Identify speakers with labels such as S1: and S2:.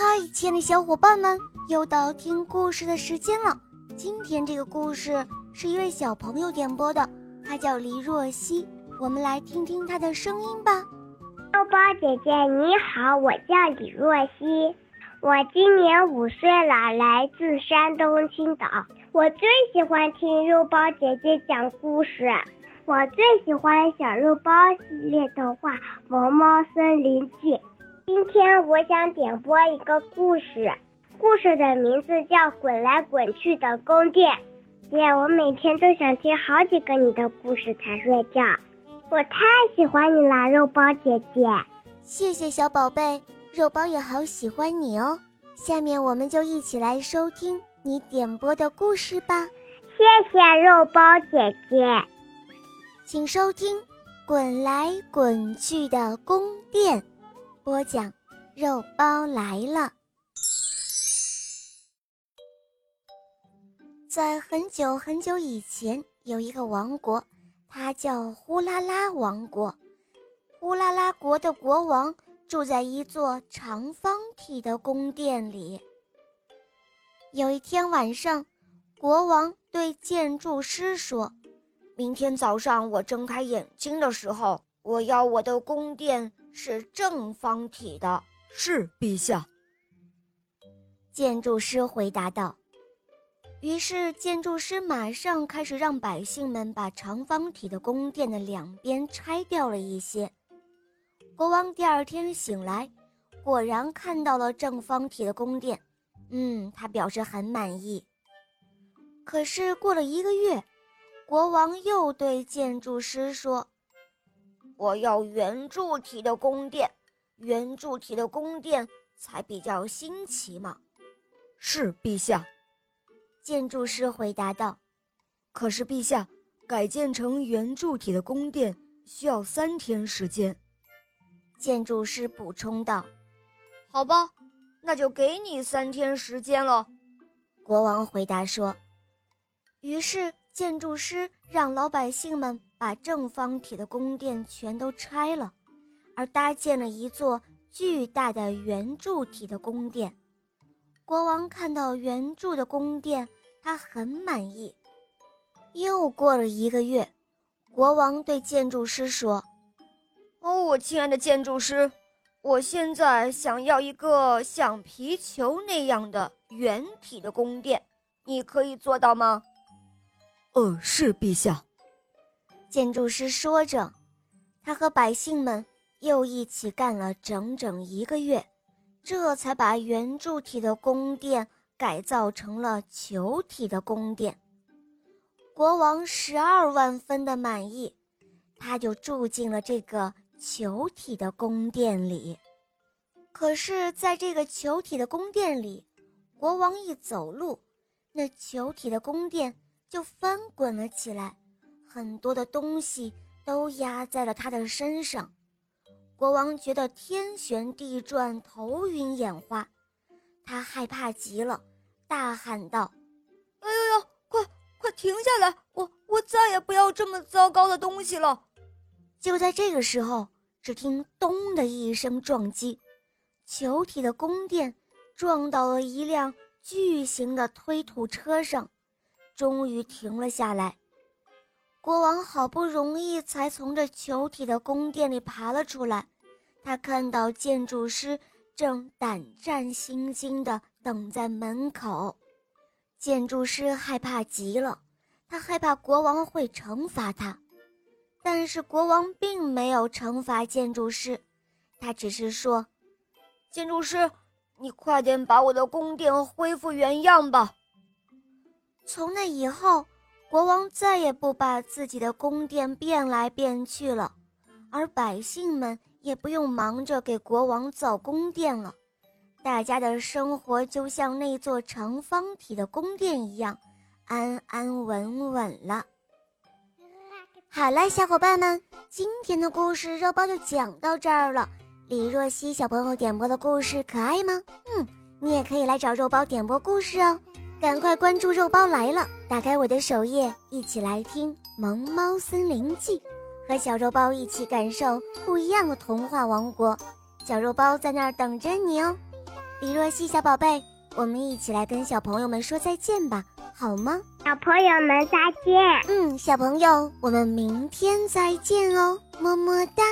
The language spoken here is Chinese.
S1: 嗨，亲爱的小伙伴们，又到听故事的时间了。今天这个故事是一位小朋友点播的，他叫黎若曦。我们来听听他的声音吧。
S2: 肉包姐姐你好，我叫李若曦，我今年五岁了，来自山东青岛。我最喜欢听肉包姐姐讲故事，我最喜欢小肉包系列动画《萌猫森林记》。今天我想点播一个故事，故事的名字叫《滚来滚去的宫殿》。姐，我每天都想听好几个你的故事才睡觉，我太喜欢你了，肉包姐姐。
S1: 谢谢小宝贝，肉包也好喜欢你哦。下面我们就一起来收听你点播的故事吧。
S2: 谢谢肉包姐姐，
S1: 请收听《滚来滚去的宫殿》。播讲，肉包来了。在很久很久以前，有一个王国，它叫呼啦啦王国。呼啦啦国的国王住在一座长方体的宫殿里。有一天晚上，国王对建筑师说：“明天早上我睁开眼睛的时候，我要我的宫殿。”是正方体的，
S3: 是陛下。
S1: 建筑师回答道。于是，建筑师马上开始让百姓们把长方体的宫殿的两边拆掉了一些。国王第二天醒来，果然看到了正方体的宫殿。嗯，他表示很满意。可是过了一个月，国王又对建筑师说。我要圆柱体的宫殿，圆柱体的宫殿才比较新奇嘛。
S3: 是陛下，
S1: 建筑师回答道。
S3: 可是陛下，改建成圆柱体的宫殿需要三天时间。
S1: 建筑师补充道。
S4: 好吧，那就给你三天时间了。
S1: 国王回答说。于是建筑师让老百姓们。把正方体的宫殿全都拆了，而搭建了一座巨大的圆柱体的宫殿。国王看到圆柱的宫殿，他很满意。又过了一个月，国王对建筑师说：“
S4: 哦，我亲爱的建筑师，我现在想要一个像皮球那样的圆体的宫殿，你可以做到吗？”“
S3: 哦，是陛下。”
S1: 建筑师说着，他和百姓们又一起干了整整一个月，这才把圆柱体的宫殿改造成了球体的宫殿。国王十二万分的满意，他就住进了这个球体的宫殿里。可是，在这个球体的宫殿里，国王一走路，那球体的宫殿就翻滚了起来。很多的东西都压在了他的身上，国王觉得天旋地转、头晕眼花，他害怕极了，大喊道：“
S4: 哎呦呦，快快停下来！我我再也不要这么糟糕的东西了！”
S1: 就在这个时候，只听“咚”的一声撞击，球体的宫殿撞到了一辆巨型的推土车上，终于停了下来。国王好不容易才从这球体的宫殿里爬了出来，他看到建筑师正胆战心惊地等在门口。建筑师害怕极了，他害怕国王会惩罚他，但是国王并没有惩罚建筑师，他只是说：“
S4: 建筑师，你快点把我的宫殿恢复原样吧。”
S1: 从那以后。国王再也不把自己的宫殿变来变去了，而百姓们也不用忙着给国王造宫殿了，大家的生活就像那座长方体的宫殿一样，安安稳稳了。好了，小伙伴们，今天的故事肉包就讲到这儿了。李若曦小朋友点播的故事可爱吗？嗯，你也可以来找肉包点播故事哦。赶快关注肉包来了！打开我的首页，一起来听《萌猫森林记》，和小肉包一起感受不一样的童话王国。小肉包在那儿等着你哦。李若曦小宝贝，我们一起来跟小朋友们说再见吧，好吗？
S2: 小朋友们再见。
S1: 嗯，小朋友，我们明天再见哦，么么哒。